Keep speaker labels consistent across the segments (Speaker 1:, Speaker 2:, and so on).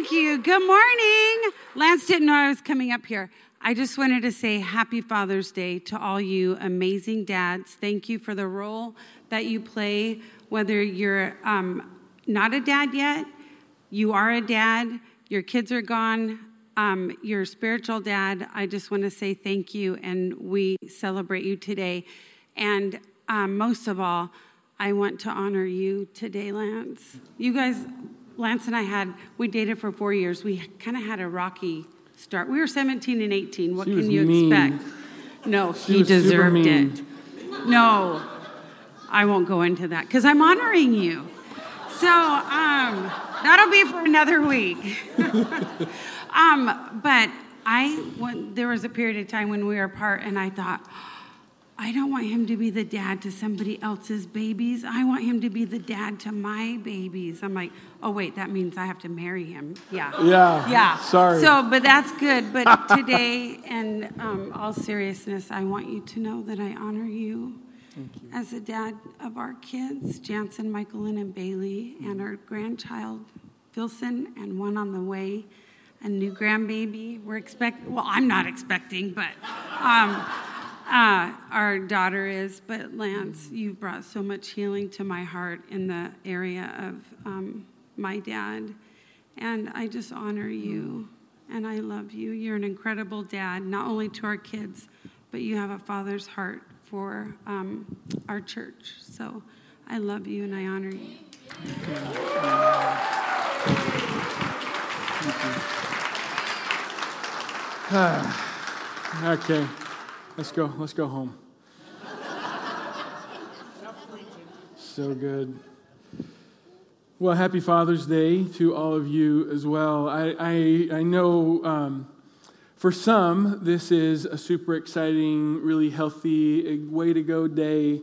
Speaker 1: Thank you. Good morning. Lance didn't know I was coming up here. I just wanted to say happy Father's Day to all you amazing dads. Thank you for the role that you play, whether you're um, not a dad yet, you are a dad, your kids are gone, um, your spiritual dad. I just want to say thank you, and we celebrate you today. And um, most of all, I want to honor you today, Lance. You guys, Lance and I had, we dated for four years. We kind of had a rocky start. We were 17 and 18. What
Speaker 2: She
Speaker 1: can you
Speaker 2: mean.
Speaker 1: expect? No,
Speaker 2: She
Speaker 1: he deserved it. No, I won't go into that because I'm honoring you. So um, that'll be for another week. um, but I, when, there was a period of time when we were apart, and I thought, I don't want him to be the dad to somebody else's babies. I want him to be the dad to my babies. I'm like, oh wait, that means I have to marry him. Yeah.
Speaker 2: Yeah.
Speaker 1: Yeah.
Speaker 2: Sorry.
Speaker 1: So, but that's good. But today, and um, all seriousness, I want you to know that I honor you, as a dad of our kids, Jansen, Michaelin, and Bailey, and our grandchild, Filson, and one on the way, a new grandbaby. We're expect. Well, I'm not expecting, but. Um, uh, our daughter is, but Lance, you've brought so much healing to my heart in the area of um, my dad. And I just honor you and I love you. You're an incredible dad, not only to our kids, but you have a father's heart for um, our church. So I love you and I honor you.
Speaker 2: Okay. Let's go. Let's go home. So good. Well, happy Father's Day to all of you as well. I, I, I know um, for some, this is a super exciting, really healthy, way to go day.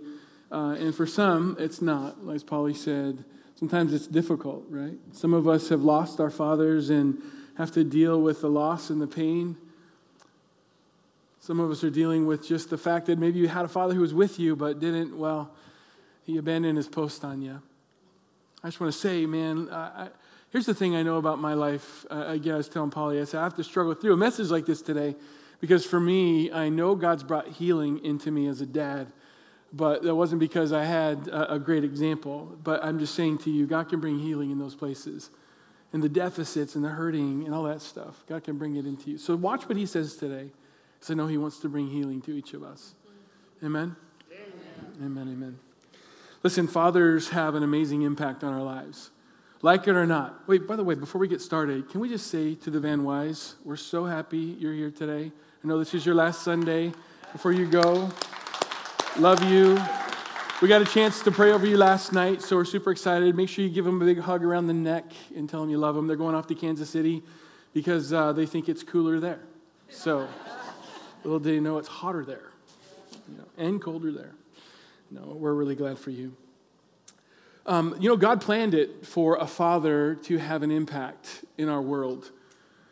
Speaker 2: Uh, and for some, it's not. As Polly said, sometimes it's difficult, right? Some of us have lost our fathers and have to deal with the loss and the pain. Some of us are dealing with just the fact that maybe you had a father who was with you but didn't, well, he abandoned his post on you. I just want to say, man, I, here's the thing I know about my life. Uh, again, I was telling Polly, I said, I have to struggle through a message like this today because for me, I know God's brought healing into me as a dad, but that wasn't because I had a, a great example. But I'm just saying to you, God can bring healing in those places. And the deficits and the hurting and all that stuff, God can bring it into you. So watch what he says today. I know He wants to bring healing to each of us. Amen? Amen, amen. amen. Listen, fathers have an amazing impact on our lives. Like it or not. Wait, by the way, before we get started, can we just say to the Van Wise, we're so happy you're here today. I know this is your last Sunday before you go. Love you. We got a chance to pray over you last night, so we're super excited. Make sure you give them a big hug around the neck and tell them you love them. They're going off to Kansas City because uh, they think it's cooler there. So. Little did you know it's hotter there you know, and colder there. No, we're really glad for you. Um, you know, God planned it for a father to have an impact in our world.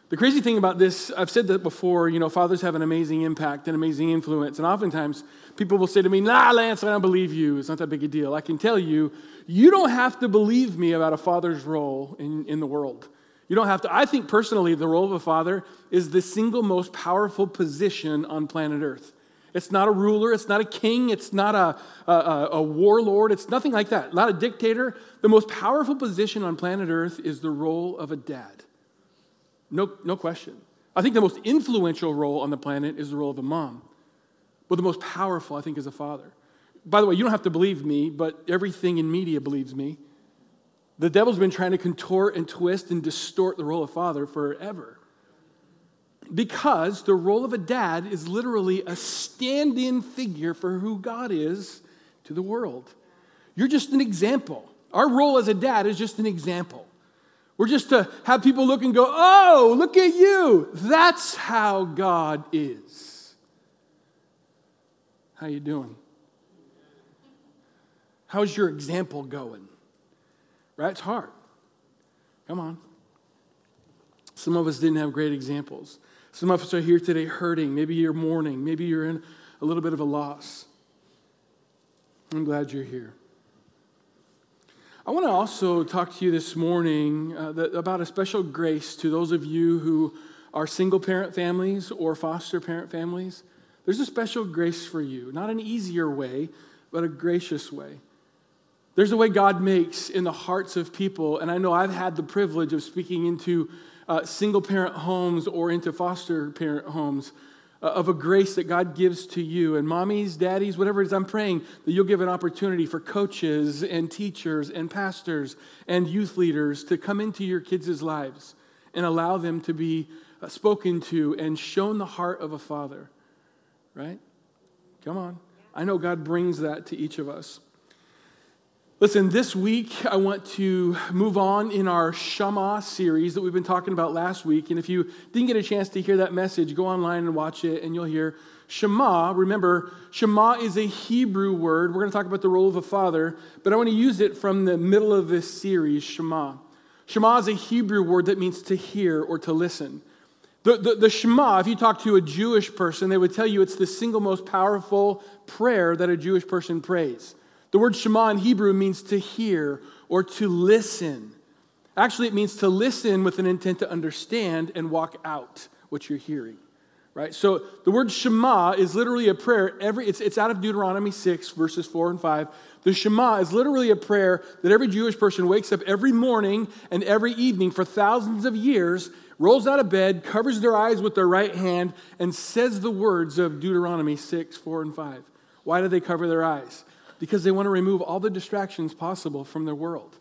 Speaker 2: The crazy thing about this, I've said that before, you know, fathers have an amazing impact an amazing influence. And oftentimes people will say to me, Nah, Lance, I don't believe you. It's not that big a deal. I can tell you, you don't have to believe me about a father's role in, in the world. You don't have to. I think personally, the role of a father is the single most powerful position on planet Earth. It's not a ruler, it's not a king, it's not a, a, a, warlord, it's nothing like that, not a dictator. The most powerful position on planet Earth is the role of a dad. No, no question. I think the most influential role on the planet is the role of a mom. But the most powerful, I think, is a father. By the way, you don't have to believe me, but everything in media believes me. The devil's been trying to contort and twist and distort the role of father forever. Because the role of a dad is literally a stand in figure for who God is to the world. You're just an example. Our role as a dad is just an example. We're just to have people look and go, oh, look at you. That's how God is. How you doing? How's your example going? Right? It's hard. Come on. Some of us didn't have great examples. Some of us are here today hurting. Maybe you're mourning. Maybe you're in a little bit of a loss. I'm glad you're here. I want to also talk to you this morning uh, that, about a special grace to those of you who are single parent families or foster parent families. There's a special grace for you, not an easier way, but a gracious way. There's a way God makes in the hearts of people, and I know I've had the privilege of speaking into uh, single parent homes or into foster parent homes uh, of a grace that God gives to you. And mommies, daddies, whatever it is, I'm praying that you'll give an opportunity for coaches and teachers and pastors and youth leaders to come into your kids' lives and allow them to be uh, spoken to and shown the heart of a father. Right? Come on. I know God brings that to each of us. Listen, this week I want to move on in our Shema series that we've been talking about last week. And if you didn't get a chance to hear that message, go online and watch it, and you'll hear Shema. Remember, Shema is a Hebrew word. We're going to talk about the role of a father, but I want to use it from the middle of this series, Shema. Shema is a Hebrew word that means to hear or to listen. The, the, the, Shema, if you talk to a Jewish person, they would tell you it's the single most powerful prayer that a Jewish person prays. The word Shema in Hebrew means to hear or to listen. Actually, it means to listen with an intent to understand and walk out what you're hearing. Right? So the word Shema is literally a prayer. Every, it's, it's out of Deuteronomy 6, verses 4 and 5. The Shema is literally a prayer that every Jewish person wakes up every morning and every evening for thousands of years, rolls out of bed, covers their eyes with their right hand, and says the words of Deuteronomy 6, 4, and 5. Why do they cover their eyes? Because they want to remove all the distractions possible from their world.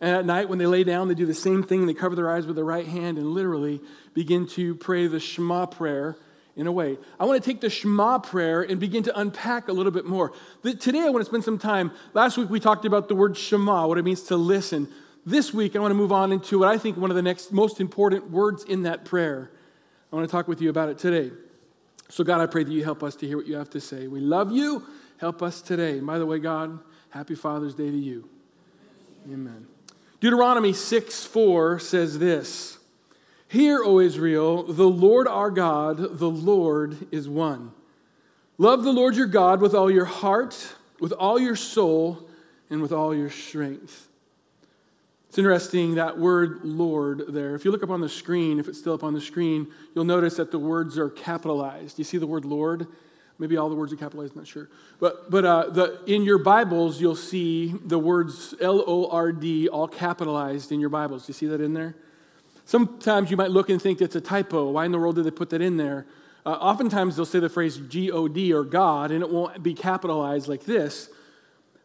Speaker 2: And at night, when they lay down, they do the same thing. They cover their eyes with their right hand and literally begin to pray the Shema prayer in a way. I want to take the Shema prayer and begin to unpack a little bit more. Today, I want to spend some time. Last week, we talked about the word Shema, what it means to listen. This week, I want to move on into what I think one of the next most important words in that prayer. I want to talk with you about it today. So, God, I pray that you help us to hear what you have to say. We love you. Help us today. And by the way, God, happy Father's Day to you. Amen. Deuteronomy 6 4 says this Hear, O Israel, the Lord our God, the Lord is one. Love the Lord your God with all your heart, with all your soul, and with all your strength. It's interesting that word Lord there. If you look up on the screen, if it's still up on the screen, you'll notice that the words are capitalized. You see the word Lord? Maybe all the words are capitalized, not sure. But, but uh, the, in your Bibles, you'll see the words L O R D all capitalized in your Bibles. Do you see that in there? Sometimes you might look and think that's a typo. Why in the world did they put that in there? Uh, oftentimes they'll say the phrase G O D or God, and it won't be capitalized like this.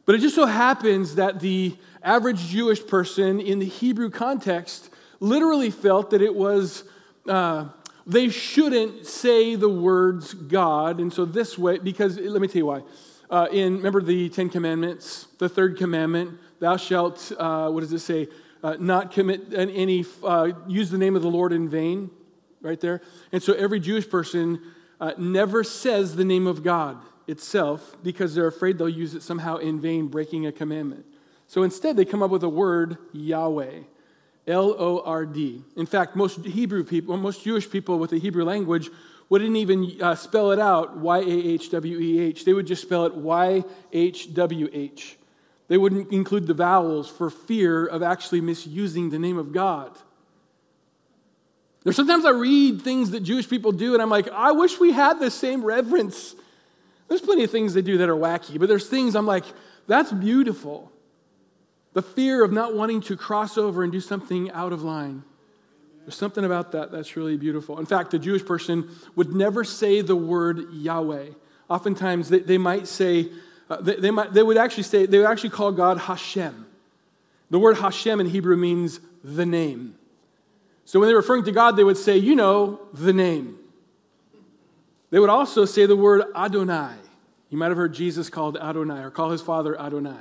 Speaker 2: But it just so happens that the average Jewish person in the Hebrew context literally felt that it was. Uh, they shouldn't say the words God. And so this way, because let me tell you why. Uh, in remember the Ten Commandments, the third commandment, thou shalt, uh, what does it say? Uh, not commit any, uh, use the name of the Lord in vain, right there. And so every Jewish person uh, never says the name of God itself because they're afraid they'll use it somehow in vain, breaking a commandment. So instead, they come up with the word Yahweh. L O R D. In fact, most Hebrew people, most Jewish people with the Hebrew language wouldn't even uh, spell it out Y A H W E H. They would just spell it Y H W H. They wouldn't include the vowels for fear of actually misusing the name of God. There's sometimes I read things that Jewish people do, and I'm like, I wish we had the same reverence. There's plenty of things they do that are wacky, but there's things I'm like, that's beautiful. The fear of not wanting to cross over and do something out of line. There's something about that that's really beautiful. In fact, the Jewish person would never say the word Yahweh. Oftentimes, they, they might say, uh, they, they, might, they would actually say, they would actually call God Hashem. The word Hashem in Hebrew means the name. So when they're referring to God, they would say, you know, the name. They would also say the word Adonai. You might have heard Jesus called Adonai or call his father Adonai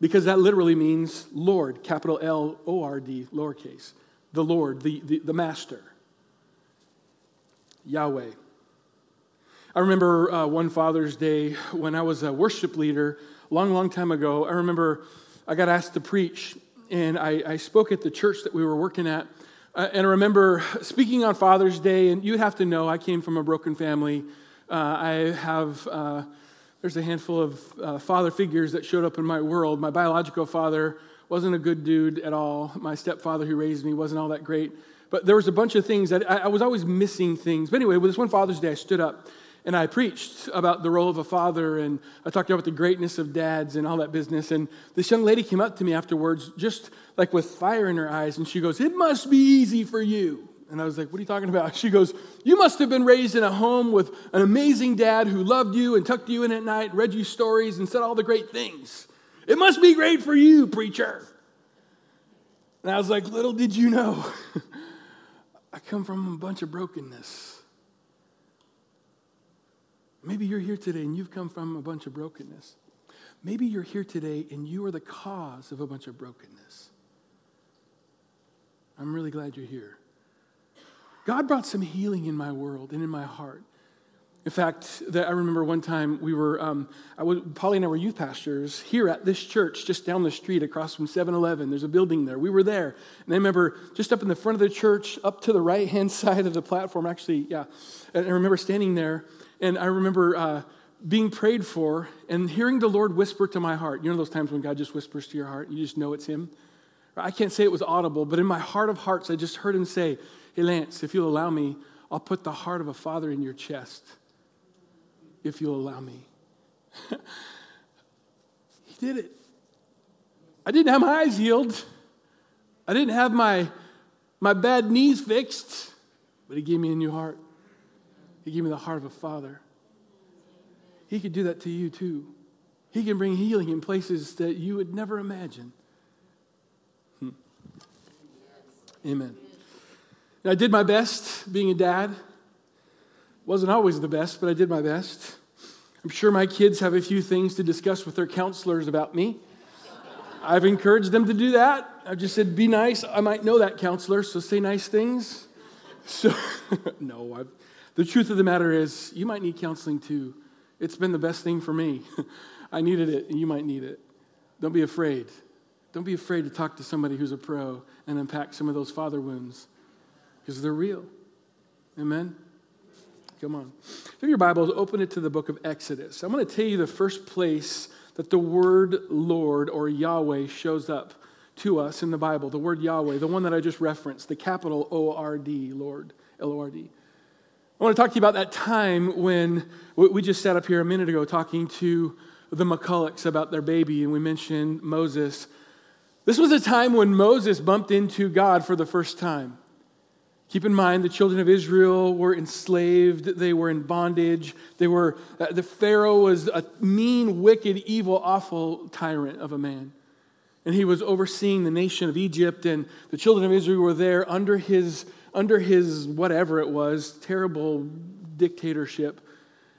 Speaker 2: because that literally means Lord, capital L O R D, lowercase. The Lord, the, the, the Master. Yahweh. I remember uh, one Father's Day when I was a worship leader long, long time ago. I remember I got asked to preach, and I, I spoke at the church that we were working at. Uh, and I remember speaking on Father's Day, and you have to know I came from a broken family. Uh, I have uh, there's a handful of uh, father figures that showed up in my world. My biological father wasn't a good dude at all. My stepfather who raised me wasn't all that great. But there was a bunch of things that I, I was always missing things. But anyway, with this one Father's Day, I stood up and I preached about the role of a father and I talked about the greatness of dads and all that business. And this young lady came up to me afterwards, just like with fire in her eyes, and she goes, It must be easy for you. And I was like, What are you talking about? She goes, You must have been raised in a home with an amazing dad who loved you and tucked you in at night, read you stories, and said all the great things. It must be great for you, preacher. And I was like, Little did you know, I come from a bunch of brokenness. Maybe you're here today and you've come from a bunch of brokenness. Maybe you're here today and you are the cause of a bunch of brokenness. I'm really glad you're here. God brought some healing in my world and in my heart. In fact, that I remember one time we were, um, I was, Polly and I were youth pastors here at this church, just down the street across from 7 Eleven. There's a building there. We were there. And I remember just up in the front of the church, up to the right hand side of the platform, actually, yeah. And I remember standing there, and I remember uh, being prayed for and hearing the Lord whisper to my heart. You know those times when God just whispers to your heart, you just know it's Him? I can't say it was audible, but in my heart of hearts, I just heard Him say, Hey, Lance, if you'll allow me, I'll put the heart of a father in your chest. If you'll allow me. he did it. I didn't have my eyes healed. I didn't have my, my bad knees fixed, but he gave me a new heart. He gave me the heart of a father. He could do that to you too. He can bring healing in places that you would never imagine. Hmm. Amen. And I did my best being a dad. Wasn't always the best, but I did my best. I'm sure my kids have a few things to discuss with their counselors about me. I've encouraged them to do that. I've just said, be nice. I might know that counselor, so say nice things. So, no, I've, the truth of the matter is, you might need counseling too. It's been the best thing for me. I needed it, and you might need it. Don't be afraid. Don't be afraid to talk to somebody who's a pro and unpack some of those father wounds because they're real. Amen? Come on. If your Bibles, open it to the book of Exodus. I'm going to tell you the first place that the word Lord or Yahweh shows up to us in the Bible. The word Yahweh, the one that I just referenced, the capital O R D, Lord, L O R D. I want to talk to you about that time when we just sat up here a minute ago talking to the McCullochs about their baby, and we mentioned Moses. This was a time when Moses bumped into God for the first time. Keep in mind, the children of Israel were enslaved. They were in bondage. They were, uh, the Pharaoh was a mean, wicked, evil, awful tyrant of a man. And he was overseeing the nation of Egypt, and the children of Israel were there under his, under his whatever it was, terrible dictatorship.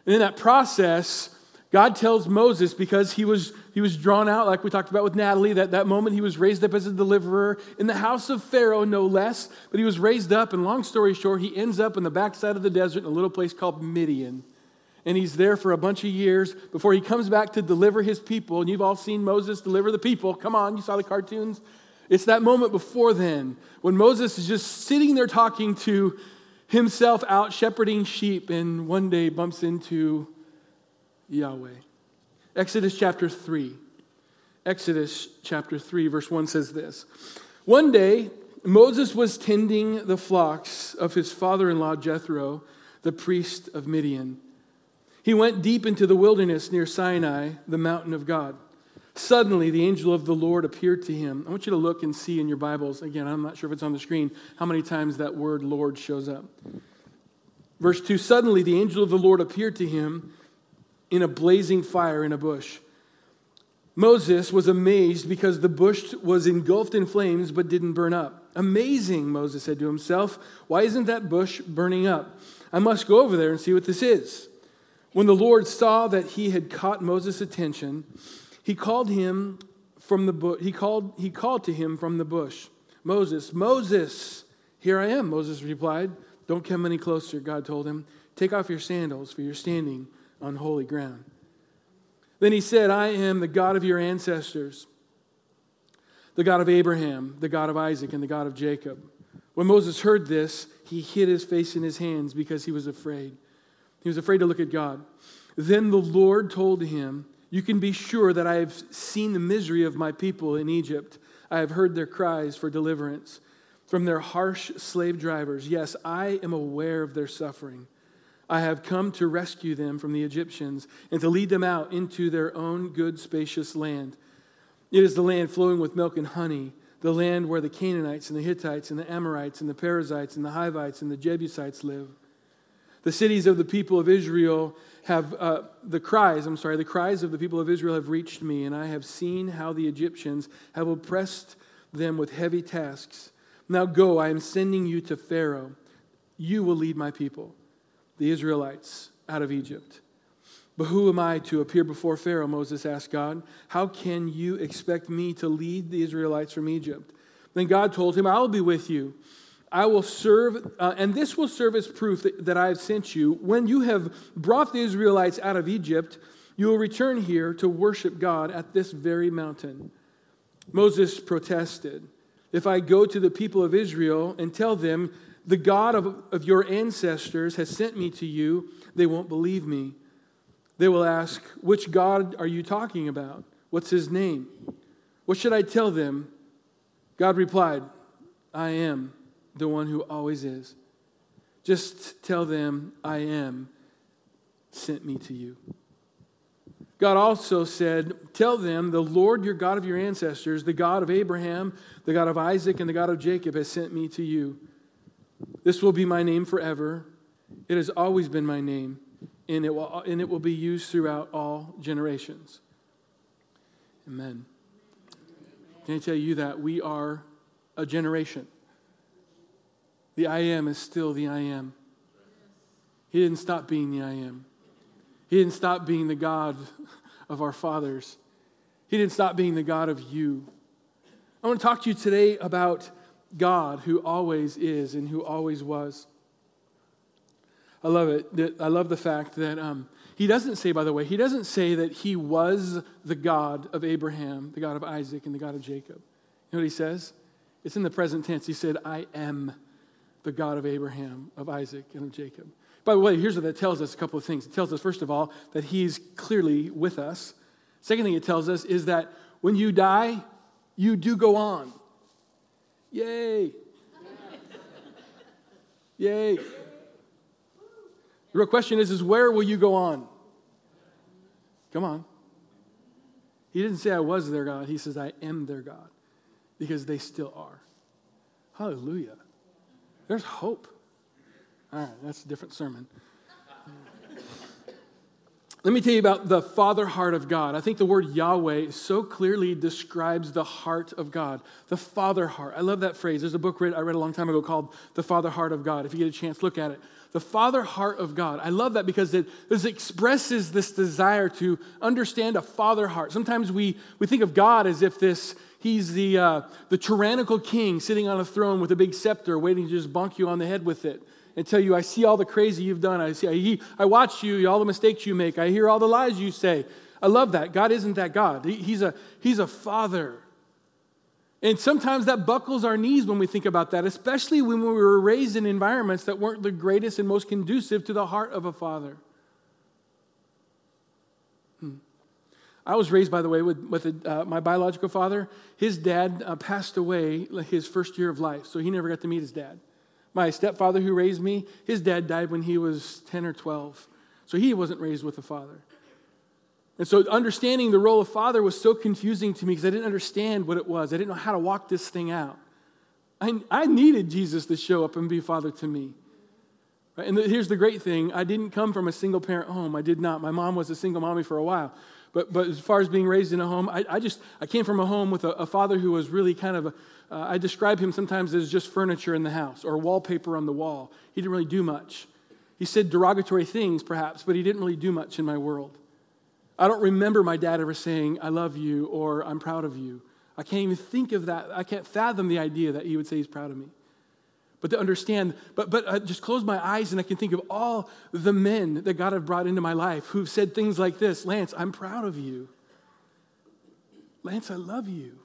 Speaker 2: And in that process, God tells Moses, because he was, he was drawn out, like we talked about with Natalie, that that moment he was raised up as a deliverer in the house of Pharaoh, no less. But he was raised up, and long story short, he ends up in the backside of the desert in a little place called Midian. And he's there for a bunch of years before he comes back to deliver his people. And you've all seen Moses deliver the people. Come on, you saw the cartoons? It's that moment before then when Moses is just sitting there talking to himself out shepherding sheep, and one day bumps into Yahweh. Exodus chapter 3. Exodus chapter 3, verse 1 says this One day, Moses was tending the flocks of his father in law Jethro, the priest of Midian. He went deep into the wilderness near Sinai, the mountain of God. Suddenly, the angel of the Lord appeared to him. I want you to look and see in your Bibles, again, I'm not sure if it's on the screen, how many times that word Lord shows up. Verse 2 Suddenly, the angel of the Lord appeared to him in a blazing fire in a bush. Moses was amazed because the bush was engulfed in flames but didn't burn up. Amazing, Moses said to himself. Why isn't that bush burning up? I must go over there and see what this is. When the Lord saw that he had caught Moses' attention, he called him from the bush. He called, he called to him from the bush. Moses, Moses, here I am, Moses replied. Don't come any closer, God told him. Take off your sandals, for you're standing on holy ground. Then he said, I am the God of your ancestors, the God of Abraham, the God of Isaac, and the God of Jacob. When Moses heard this, he hid his face in his hands because he was afraid. He was afraid to look at God. Then the Lord told him, You can be sure that I have seen the misery of my people in Egypt. I have heard their cries for deliverance from their harsh slave drivers. Yes, I am aware of their suffering. I have come to rescue them from the Egyptians and to lead them out into their own good, spacious land. It is the land flowing with milk and honey, the land where the Canaanites and the Hittites and the Amorites and the Perizzites and the Hivites and the Jebusites live. The cities of the people of Israel have, uh, the cries, I'm sorry, the cries of the people of Israel have reached me, and I have seen how the Egyptians have oppressed them with heavy tasks. Now go, I am sending you to Pharaoh. You will lead my people, the Israelites, out of Egypt. But who am I to appear before Pharaoh? Moses asked God. How can you expect me to lead the Israelites from Egypt? Then God told him, I will be with you. I will serve, uh, and this will serve as proof that, that I have sent you. When you have brought the Israelites out of Egypt, you will return here to worship God at this very mountain. Moses protested. If I go to the people of Israel and tell them, the God of, of your ancestors has sent me to you, they won't believe me. They will ask, Which God are you talking about? What's his name? What should I tell them? God replied, I am the one who always is. Just tell them, I am sent me to you. God also said, Tell them, the Lord your God of your ancestors, the God of Abraham, the God of Isaac, and the God of Jacob has sent me to you. This will be my name forever. It has always been my name and it will, and it will be used throughout all generations. Amen. Can I tell you that we are a generation? The I am is still the I am. He didn't stop being the I am. He didn't stop being the God of our fathers. He didn't stop being the God of you. I want to talk to you today about God who always is and who always was. I love it. I love the fact that um, he doesn't say, by the way, he doesn't say that he was the God of Abraham, the God of Isaac, and the God of Jacob. You know what he says? It's in the present tense. He said, I am the God of Abraham, of Isaac, and of Jacob. By the way, here's what that tells us a couple of things. It tells us, first of all, that he's clearly with us. Second thing it tells us is that when you die, you do go on. Yay! Yay! The real question is, is where will you go on? Come on. He didn't say I was their God. He says I am their God because they still are. Hallelujah. There's hope. All right, that's a different sermon. Let me tell you about the father heart of God. I think the word Yahweh so clearly describes the heart of God. The father heart. I love that phrase. There's a book I read a long time ago called The Father Heart of God. If you get a chance, look at it the father heart of God. I love that because it, it expresses this desire to understand a father heart. Sometimes we, we think of God as if this, he's the, uh, the tyrannical king sitting on a throne with a big scepter waiting to just bonk you on the head with it and tell you, I see all the crazy you've done. I, see, I, I watch you, all the mistakes you make. I hear all the lies you say. I love that. God isn't that God. He, he's, a, he's a father. And sometimes that buckles our knees when we think about that, especially when we were raised in environments that weren't the greatest and most conducive to the heart of a father. Hmm. I was raised, by the way, with, with a, uh, my biological father. His dad uh, passed away his first year of life, so he never got to meet his dad. My stepfather, who raised me, his dad died when he was 10 or 12, so he wasn't raised with a father. And so understanding the role of father was so confusing to me because I didn't understand what it was. I didn't know how to walk this thing out. I, I needed Jesus to show up and be father to me. And the, here's the great thing I didn't come from a single parent home. I did not. My mom was a single mommy for a while. But, but as far as being raised in a home, I, I just I came from a home with a, a father who was really kind of, a, uh, I describe him sometimes as just furniture in the house or wallpaper on the wall. He didn't really do much. He said derogatory things, perhaps, but he didn't really do much in my world. I don't remember my dad ever saying, I love you or I'm proud of you. I can't even think of that. I can't fathom the idea that he would say he's proud of me. But to understand, but, but I just close my eyes and I can think of all the men that God have brought into my life who've said things like this Lance, I'm proud of you. Lance, I love you.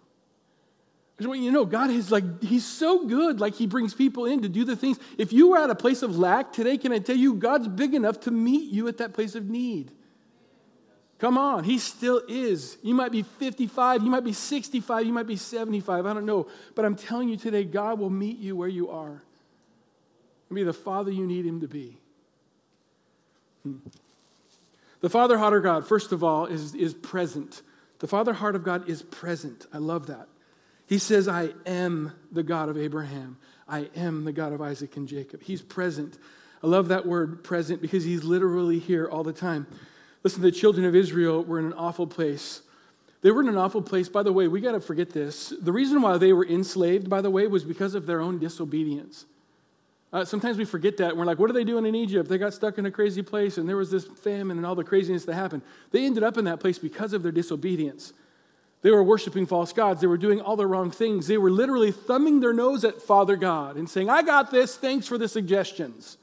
Speaker 2: I just want you to know, God is like, He's so good. Like, He brings people in to do the things. If you were at a place of lack today, can I tell you, God's big enough to meet you at that place of need Come on, he still is. You might be 55, you might be 65, you might be 75, I don't know. But I'm telling you today, God will meet you where you are and be the father you need him to be. Hmm. The father heart of God, first of all, is, is present. The father heart of God is present. I love that. He says, I am the God of Abraham. I am the God of Isaac and Jacob. He's present. I love that word present because he's literally here all the time. Listen, the children of Israel were in an awful place. They were in an awful place. By the way, we got to forget this. The reason why they were enslaved, by the way, was because of their own disobedience. Uh, sometimes we forget that. We're like, what are they doing in Egypt? They got stuck in a crazy place and there was this famine and all the craziness that happened. They ended up in that place because of their disobedience. They were worshiping false gods. They were doing all the wrong things. They were literally thumbing their nose at Father God and saying, I got this. Thanks for the suggestions.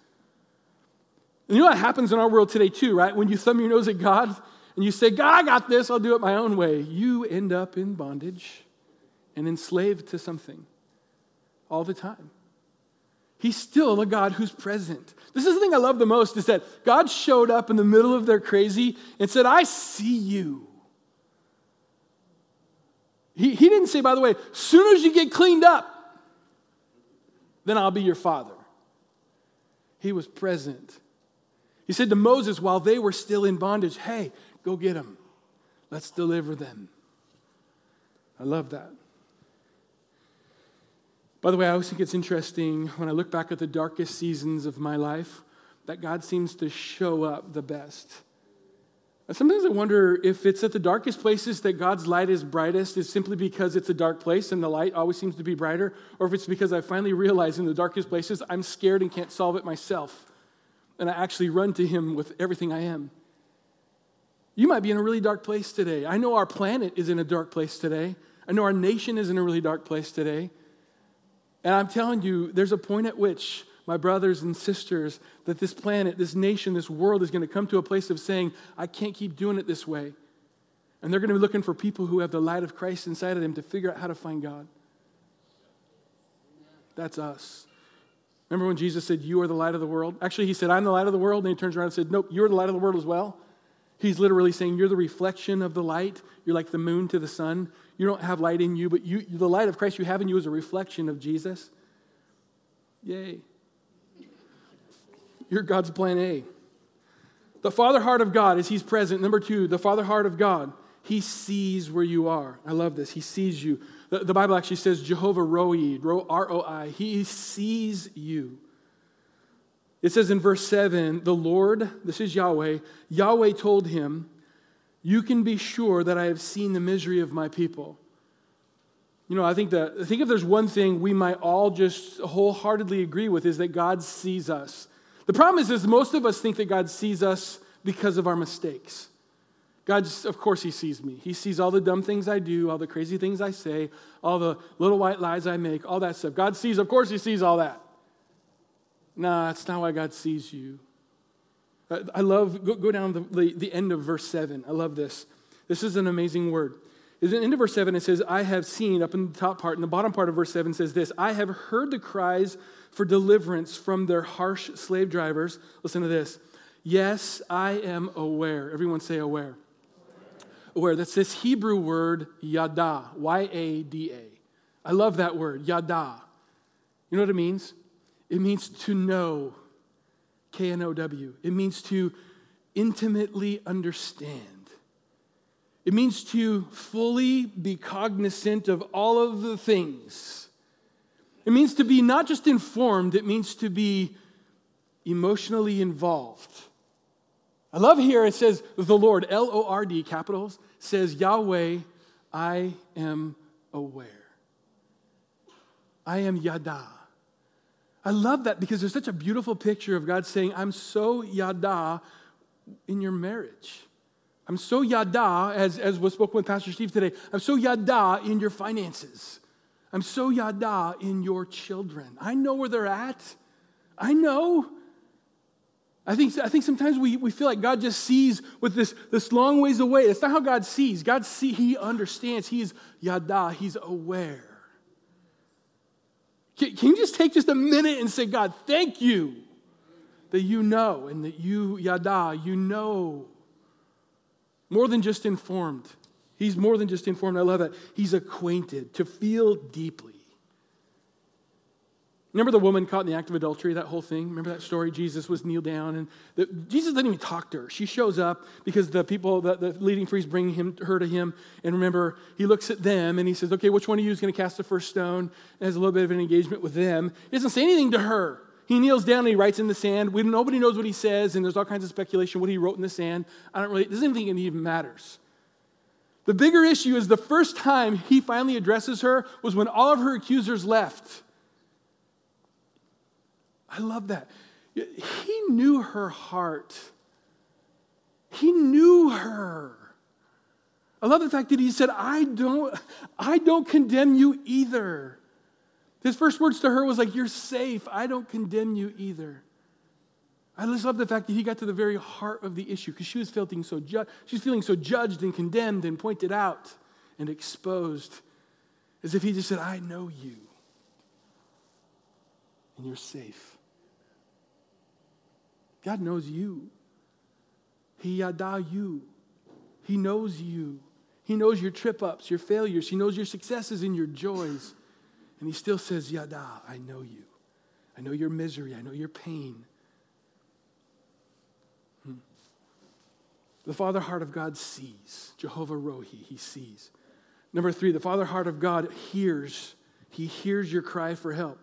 Speaker 2: And you know what happens in our world today, too, right? When you thumb your nose at God and you say, God, I got this, I'll do it my own way, you end up in bondage and enslaved to something all the time. He's still a God who's present. This is the thing I love the most is that God showed up in the middle of their crazy and said, I see you. He, he didn't say, by the way, soon as you get cleaned up, then I'll be your father. He was present. He said to Moses while they were still in bondage, Hey, go get them. Let's deliver them. I love that. By the way, I always think it's interesting when I look back at the darkest seasons of my life that God seems to show up the best. sometimes I wonder if it's at the darkest places that God's light is brightest is simply because it's a dark place and the light always seems to be brighter, or if it's because I finally realize in the darkest places I'm scared and can't solve it myself and I actually run to Him with everything I am. You might be in a really dark place today. I know our planet is in a dark place today. I know our nation is in a really dark place today. And I'm telling you, there's a point at which, my brothers and sisters, that this planet, this nation, this world is going to come to a place of saying, I can't keep doing it this way. And they're going to be looking for people who have the light of Christ inside of them to figure out how to find God. That's us. Remember when Jesus said, You are the light of the world? Actually, he said, I'm the light of the world. And he turns around and said, Nope, you're the light of the world as well. He's literally saying, You're the reflection of the light. You're like the moon to the sun. You don't have light in you, but you, the light of Christ you have in you is a reflection of Jesus. Yay. You're God's plan A. The Father heart of God is He's present. Number two, the Father heart of God, He sees where you are. I love this. He sees you. The, the Bible actually says Jehovah Roi, R O I. He sees you. It says in verse 7 the Lord, this is Yahweh, Yahweh told him, You can be sure that I have seen the misery of my people. You know, I think that I think if there's one thing we might all just wholeheartedly agree with is that God sees us. The problem is, is most of us think that God sees us because of our mistakes. God, of course, He sees me. He sees all the dumb things I do, all the crazy things I say, all the little white lies I make, all that stuff. God sees, of course, He sees all that. Nah, that's not why God sees you. I love, go, go down the, the, the end of verse 7. I love this. This is an amazing word. In the end of verse 7, it says, I have seen, up in the top part, And the bottom part of verse 7 says this I have heard the cries for deliverance from their harsh slave drivers. Listen to this. Yes, I am aware. Everyone say aware aware. That's this Hebrew word yada, Y A D A. I love that word, yada. You know what it means? It means to know, K N O W. It means to intimately understand. It means to fully be cognizant of all of the things. It means to be not just informed, it means to be emotionally involved. I love here it says the Lord, L O R D, capitals, says, Yahweh, I am aware. I am Yada. I love that because there's such a beautiful picture of God saying, I'm so Yada in your marriage. I'm so Yada, as, as was spoken with Pastor Steve today, I'm so Yada in your finances. I'm so Yada in your children. I know where they're at. I know. I think, I think sometimes we, we feel like God just sees with this, this long ways away. That's not how God sees. God see, He understands. He's yada, He's aware. Can, can you just take just a minute and say, God, thank you that you know and that you, yada, you know. more than just informed. He's more than just informed. I love that. He's acquainted, to feel deeply. Remember the woman caught in the act of adultery, that whole thing? Remember that story? Jesus was kneeled down, and the, Jesus didn't even talk to her. She shows up because the people, the, the leading priests, bring him, her to him. And remember, he looks at them and he says, Okay, which one of you is going to cast the first stone? And has a little bit of an engagement with them. He doesn't say anything to her. He kneels down and he writes in the sand. We, nobody knows what he says, and there's all kinds of speculation what he wrote in the sand. I don't really, doesn't think it even matters. The bigger issue is the first time he finally addresses her was when all of her accusers left. I love that. He knew her heart. He knew her. I love the fact that he said, I don't, I don't condemn you either. His first words to her was like, You're safe. I don't condemn you either. I just love the fact that he got to the very heart of the issue because she was feeling so ju- she was feeling so judged and condemned and pointed out and exposed, as if he just said, "I know you, and you're safe." God knows you. He yada you. He knows you. He knows your trip ups, your failures. He knows your successes and your joys. And he still says, Yada, I know you. I know your misery. I know your pain. Hmm. The Father heart of God sees. Jehovah Rohi, he sees. Number three, the Father heart of God hears. He hears your cry for help.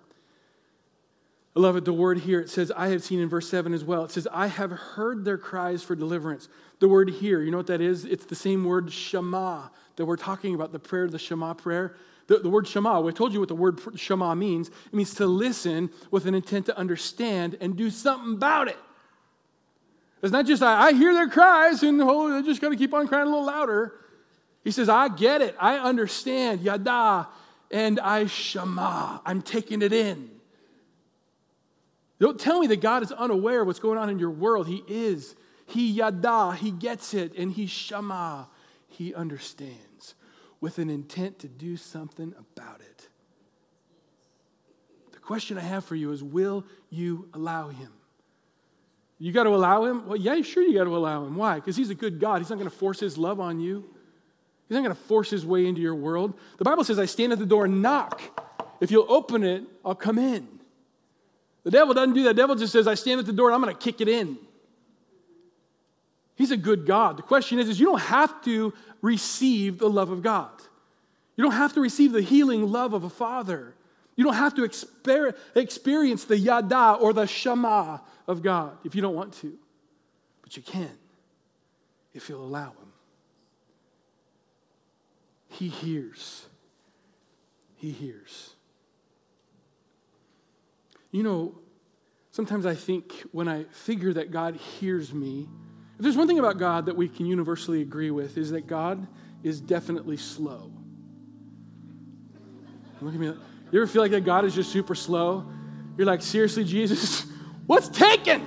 Speaker 2: It. The word here, it says, I have seen in verse 7 as well. It says, I have heard their cries for deliverance. The word here, you know what that is? It's the same word Shema that we're talking about, the prayer, the Shema prayer. The, the word Shema, we told you what the word Shema means. It means to listen with an intent to understand and do something about it. It's not just, I, I hear their cries and oh, they're just going to keep on crying a little louder. He says, I get it. I understand. Yada. And I Shema. I'm taking it in. Don't tell me that God is unaware of what's going on in your world. He is. He yada, he gets it, and he shama, he understands with an intent to do something about it. The question I have for you is will you allow him? You got to allow him? Well, yeah, sure you got to allow him. Why? Because he's a good God. He's not going to force his love on you. He's not going to force his way into your world. The Bible says, I stand at the door and knock. If you'll open it, I'll come in. The devil doesn't do that. The devil just says, I stand at the door and I'm going to kick it in. He's a good God. The question is, is you don't have to receive the love of God. You don't have to receive the healing love of a father. You don't have to exper- experience the yada or the shama of God if you don't want to. But you can if you'll allow Him. He hears. He hears. You know, sometimes I think when I figure that God hears me, if there's one thing about God that we can universally agree with, is that God is definitely slow. Look at me. You ever feel like that God is just super slow? You're like, seriously, Jesus, what's taken?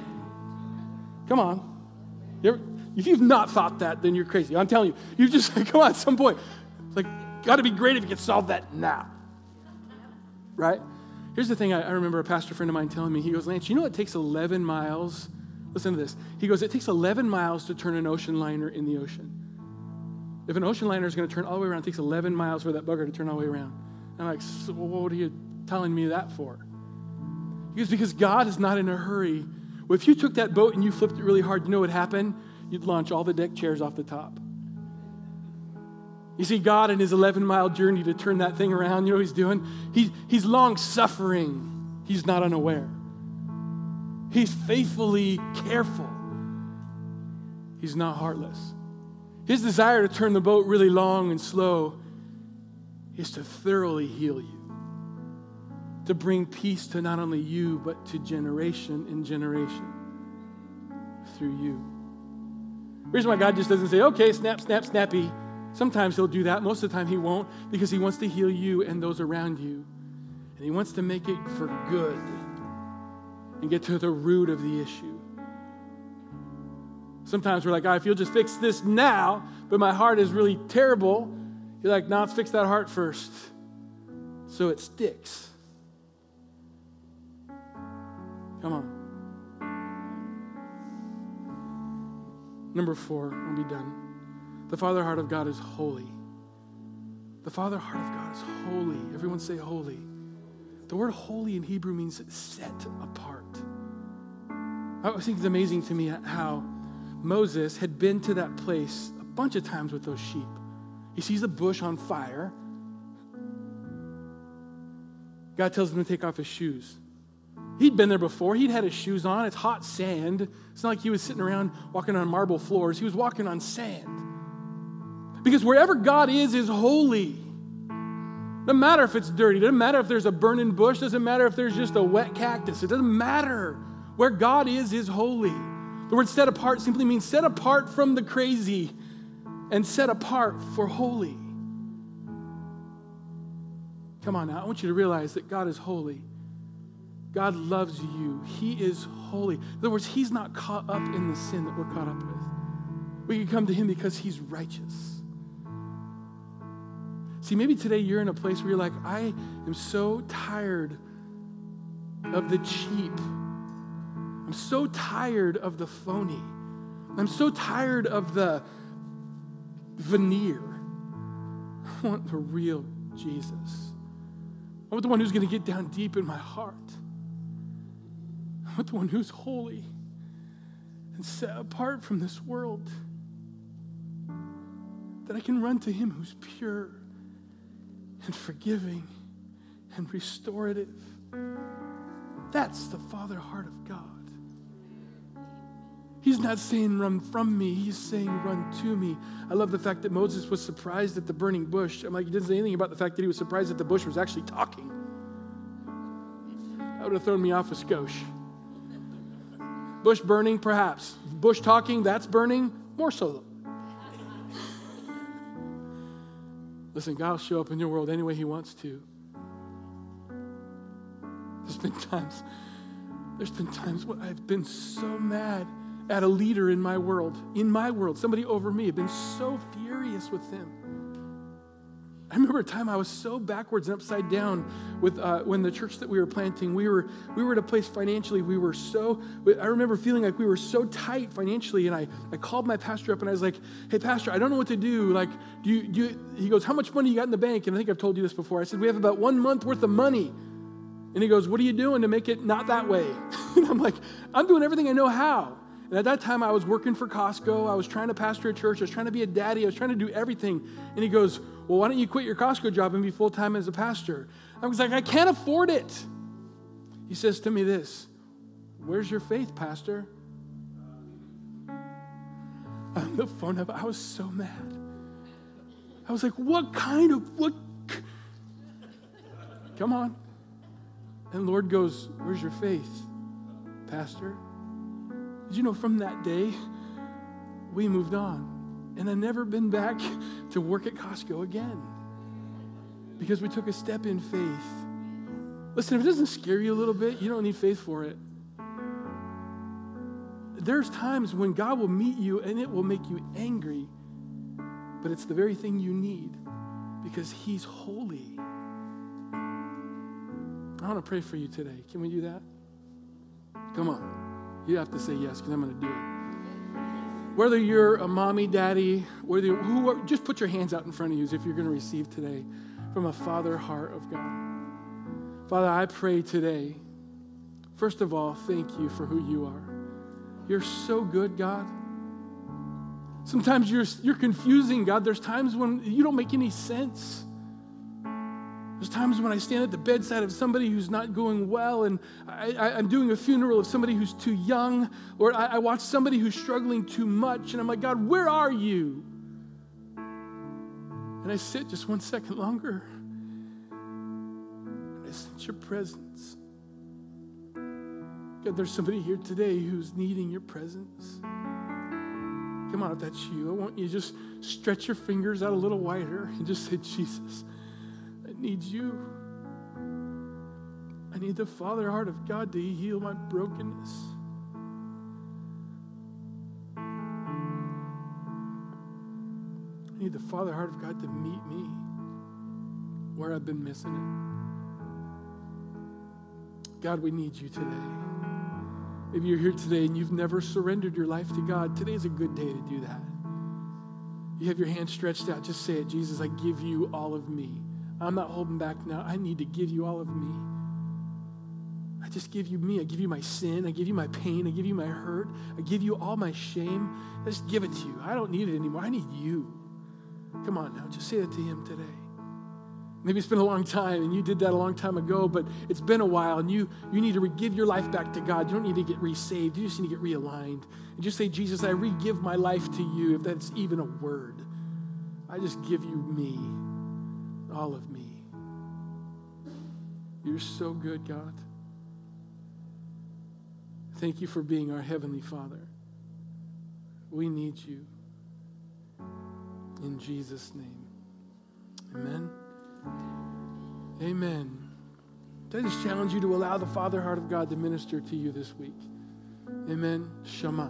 Speaker 2: Come on. You ever, if you've not thought that, then you're crazy. I'm telling you, you just come on at some point. It's like, got to be great if you can solve that now. Right? Here's the thing I, I remember a pastor friend of mine telling me. He goes, Lance, you know it takes 11 miles? Listen to this. He goes, it takes 11 miles to turn an ocean liner in the ocean. If an ocean liner is going to turn all the way around, it takes 11 miles for that bugger to turn all the way around. I'm like, so what are you telling me that for? He goes, because God is not in a hurry. Well, if you took that boat and you flipped it really hard, you know what happened? You'd launch all the deck chairs off the top. You see, God in his 11 mile journey to turn that thing around, you know what he's doing? He, he's long suffering, he's not unaware. He's faithfully careful, he's not heartless. His desire to turn the boat really long and slow is to thoroughly heal you, to bring peace to not only you, but to generation and generation through you. Reason why God just doesn't say, okay, snap, snap, snappy. Sometimes he'll do that. Most of the time he won't because he wants to heal you and those around you. And he wants to make it for good and get to the root of the issue. Sometimes we're like, oh, if you'll just fix this now, but my heart is really terrible. You're like, no, let's fix that heart first so it sticks. Come on. Number four, I'll be done. The Father heart of God is holy. The Father heart of God is holy. Everyone say holy. The word holy in Hebrew means set apart. I think it's amazing to me how Moses had been to that place a bunch of times with those sheep. He sees a bush on fire. God tells him to take off his shoes. He'd been there before. He'd had his shoes on. It's hot sand. It's not like he was sitting around walking on marble floors. He was walking on sand. Because wherever God is, is holy. Doesn't matter if it's dirty. Doesn't matter if there's a burning bush. Doesn't matter if there's just a wet cactus. It doesn't matter. Where God is, is holy. The word set apart simply means set apart from the crazy and set apart for holy. Come on now. I want you to realize that God is holy. God loves you. He is holy. In other words, He's not caught up in the sin that we're caught up with. We can come to Him because He's righteous. See, maybe today you're in a place where you're like, I am so tired of the cheap. I'm so tired of the phony. I'm so tired of the veneer. I want the real Jesus. I want the one who's going to get down deep in my heart. I want the one who's holy and set apart from this world. That I can run to him who's pure and forgiving and restorative. That's the Father heart of God. He's not saying run from me, he's saying run to me. I love the fact that Moses was surprised at the burning bush. I'm like, he didn't say anything about the fact that he was surprised that the bush was actually talking. That would have thrown me off a skosh. Bush burning, perhaps. Bush talking, that's burning, more so. Listen, God will show up in your world any way He wants to. There's been times, there's been times when I've been so mad at a leader in my world, in my world, somebody over me. I've been so furious with them. I remember a time I was so backwards and upside down with uh, when the church that we were planting, we were we were at a place financially. We were so. I remember feeling like we were so tight financially, and I, I called my pastor up and I was like, "Hey, pastor, I don't know what to do. Like, do you, do you, He goes, "How much money you got in the bank?" And I think I've told you this before. I said, "We have about one month worth of money." And he goes, "What are you doing to make it not that way?" and I'm like, "I'm doing everything I know how." And at that time, I was working for Costco. I was trying to pastor a church. I was trying to be a daddy. I was trying to do everything. And he goes, Well, why don't you quit your Costco job and be full time as a pastor? I was like, I can't afford it. He says to me this Where's your faith, Pastor? On the phone, I was so mad. I was like, What kind of, what? Come on. And Lord goes, Where's your faith, Pastor? You know from that day, we moved on? And I've never been back to work at Costco again because we took a step in faith. Listen, if it doesn't scare you a little bit, you don't need faith for it. There's times when God will meet you and it will make you angry, but it's the very thing you need because He's holy. I want to pray for you today. Can we do that? Come on. You have to say yes because I'm going to do it. Whether you're a mommy, daddy, whether you, who are, just put your hands out in front of you as if you're going to receive today from a father heart of God. Father, I pray today, first of all, thank you for who you are. You're so good, God. Sometimes you're, you're confusing, God. There's times when you don't make any sense. There's times when I stand at the bedside of somebody who's not going well, and I, am doing a funeral of somebody who's too young, or I, I watch somebody who's struggling too much, and I'm like, God, where are you? And I sit just one second longer, and I sense your presence. God, there's somebody here today who's needing your presence. Come on, if that's you, I want you to just stretch your fingers out a little wider and just say, Jesus needs you. I need the Father heart of God to heal my brokenness. I need the Father heart of God to meet me where I've been missing it. God, we need you today. If you're here today and you've never surrendered your life to God, today is a good day to do that. You have your hand stretched out. Just say it Jesus, I give you all of me. I'm not holding back now. I need to give you all of me. I just give you me. I give you my sin. I give you my pain. I give you my hurt. I give you all my shame. I just give it to you. I don't need it anymore. I need you. Come on now, just say that to him today. Maybe it's been a long time and you did that a long time ago, but it's been a while and you, you need to give your life back to God. You don't need to get resaved. You just need to get realigned. And just say, Jesus, I re give my life to you, if that's even a word. I just give you me, all of me. You're so good, God. Thank you for being our Heavenly Father. We need you. In Jesus' name. Amen. Amen. I just challenge you to allow the Father heart of God to minister to you this week. Amen. Shema.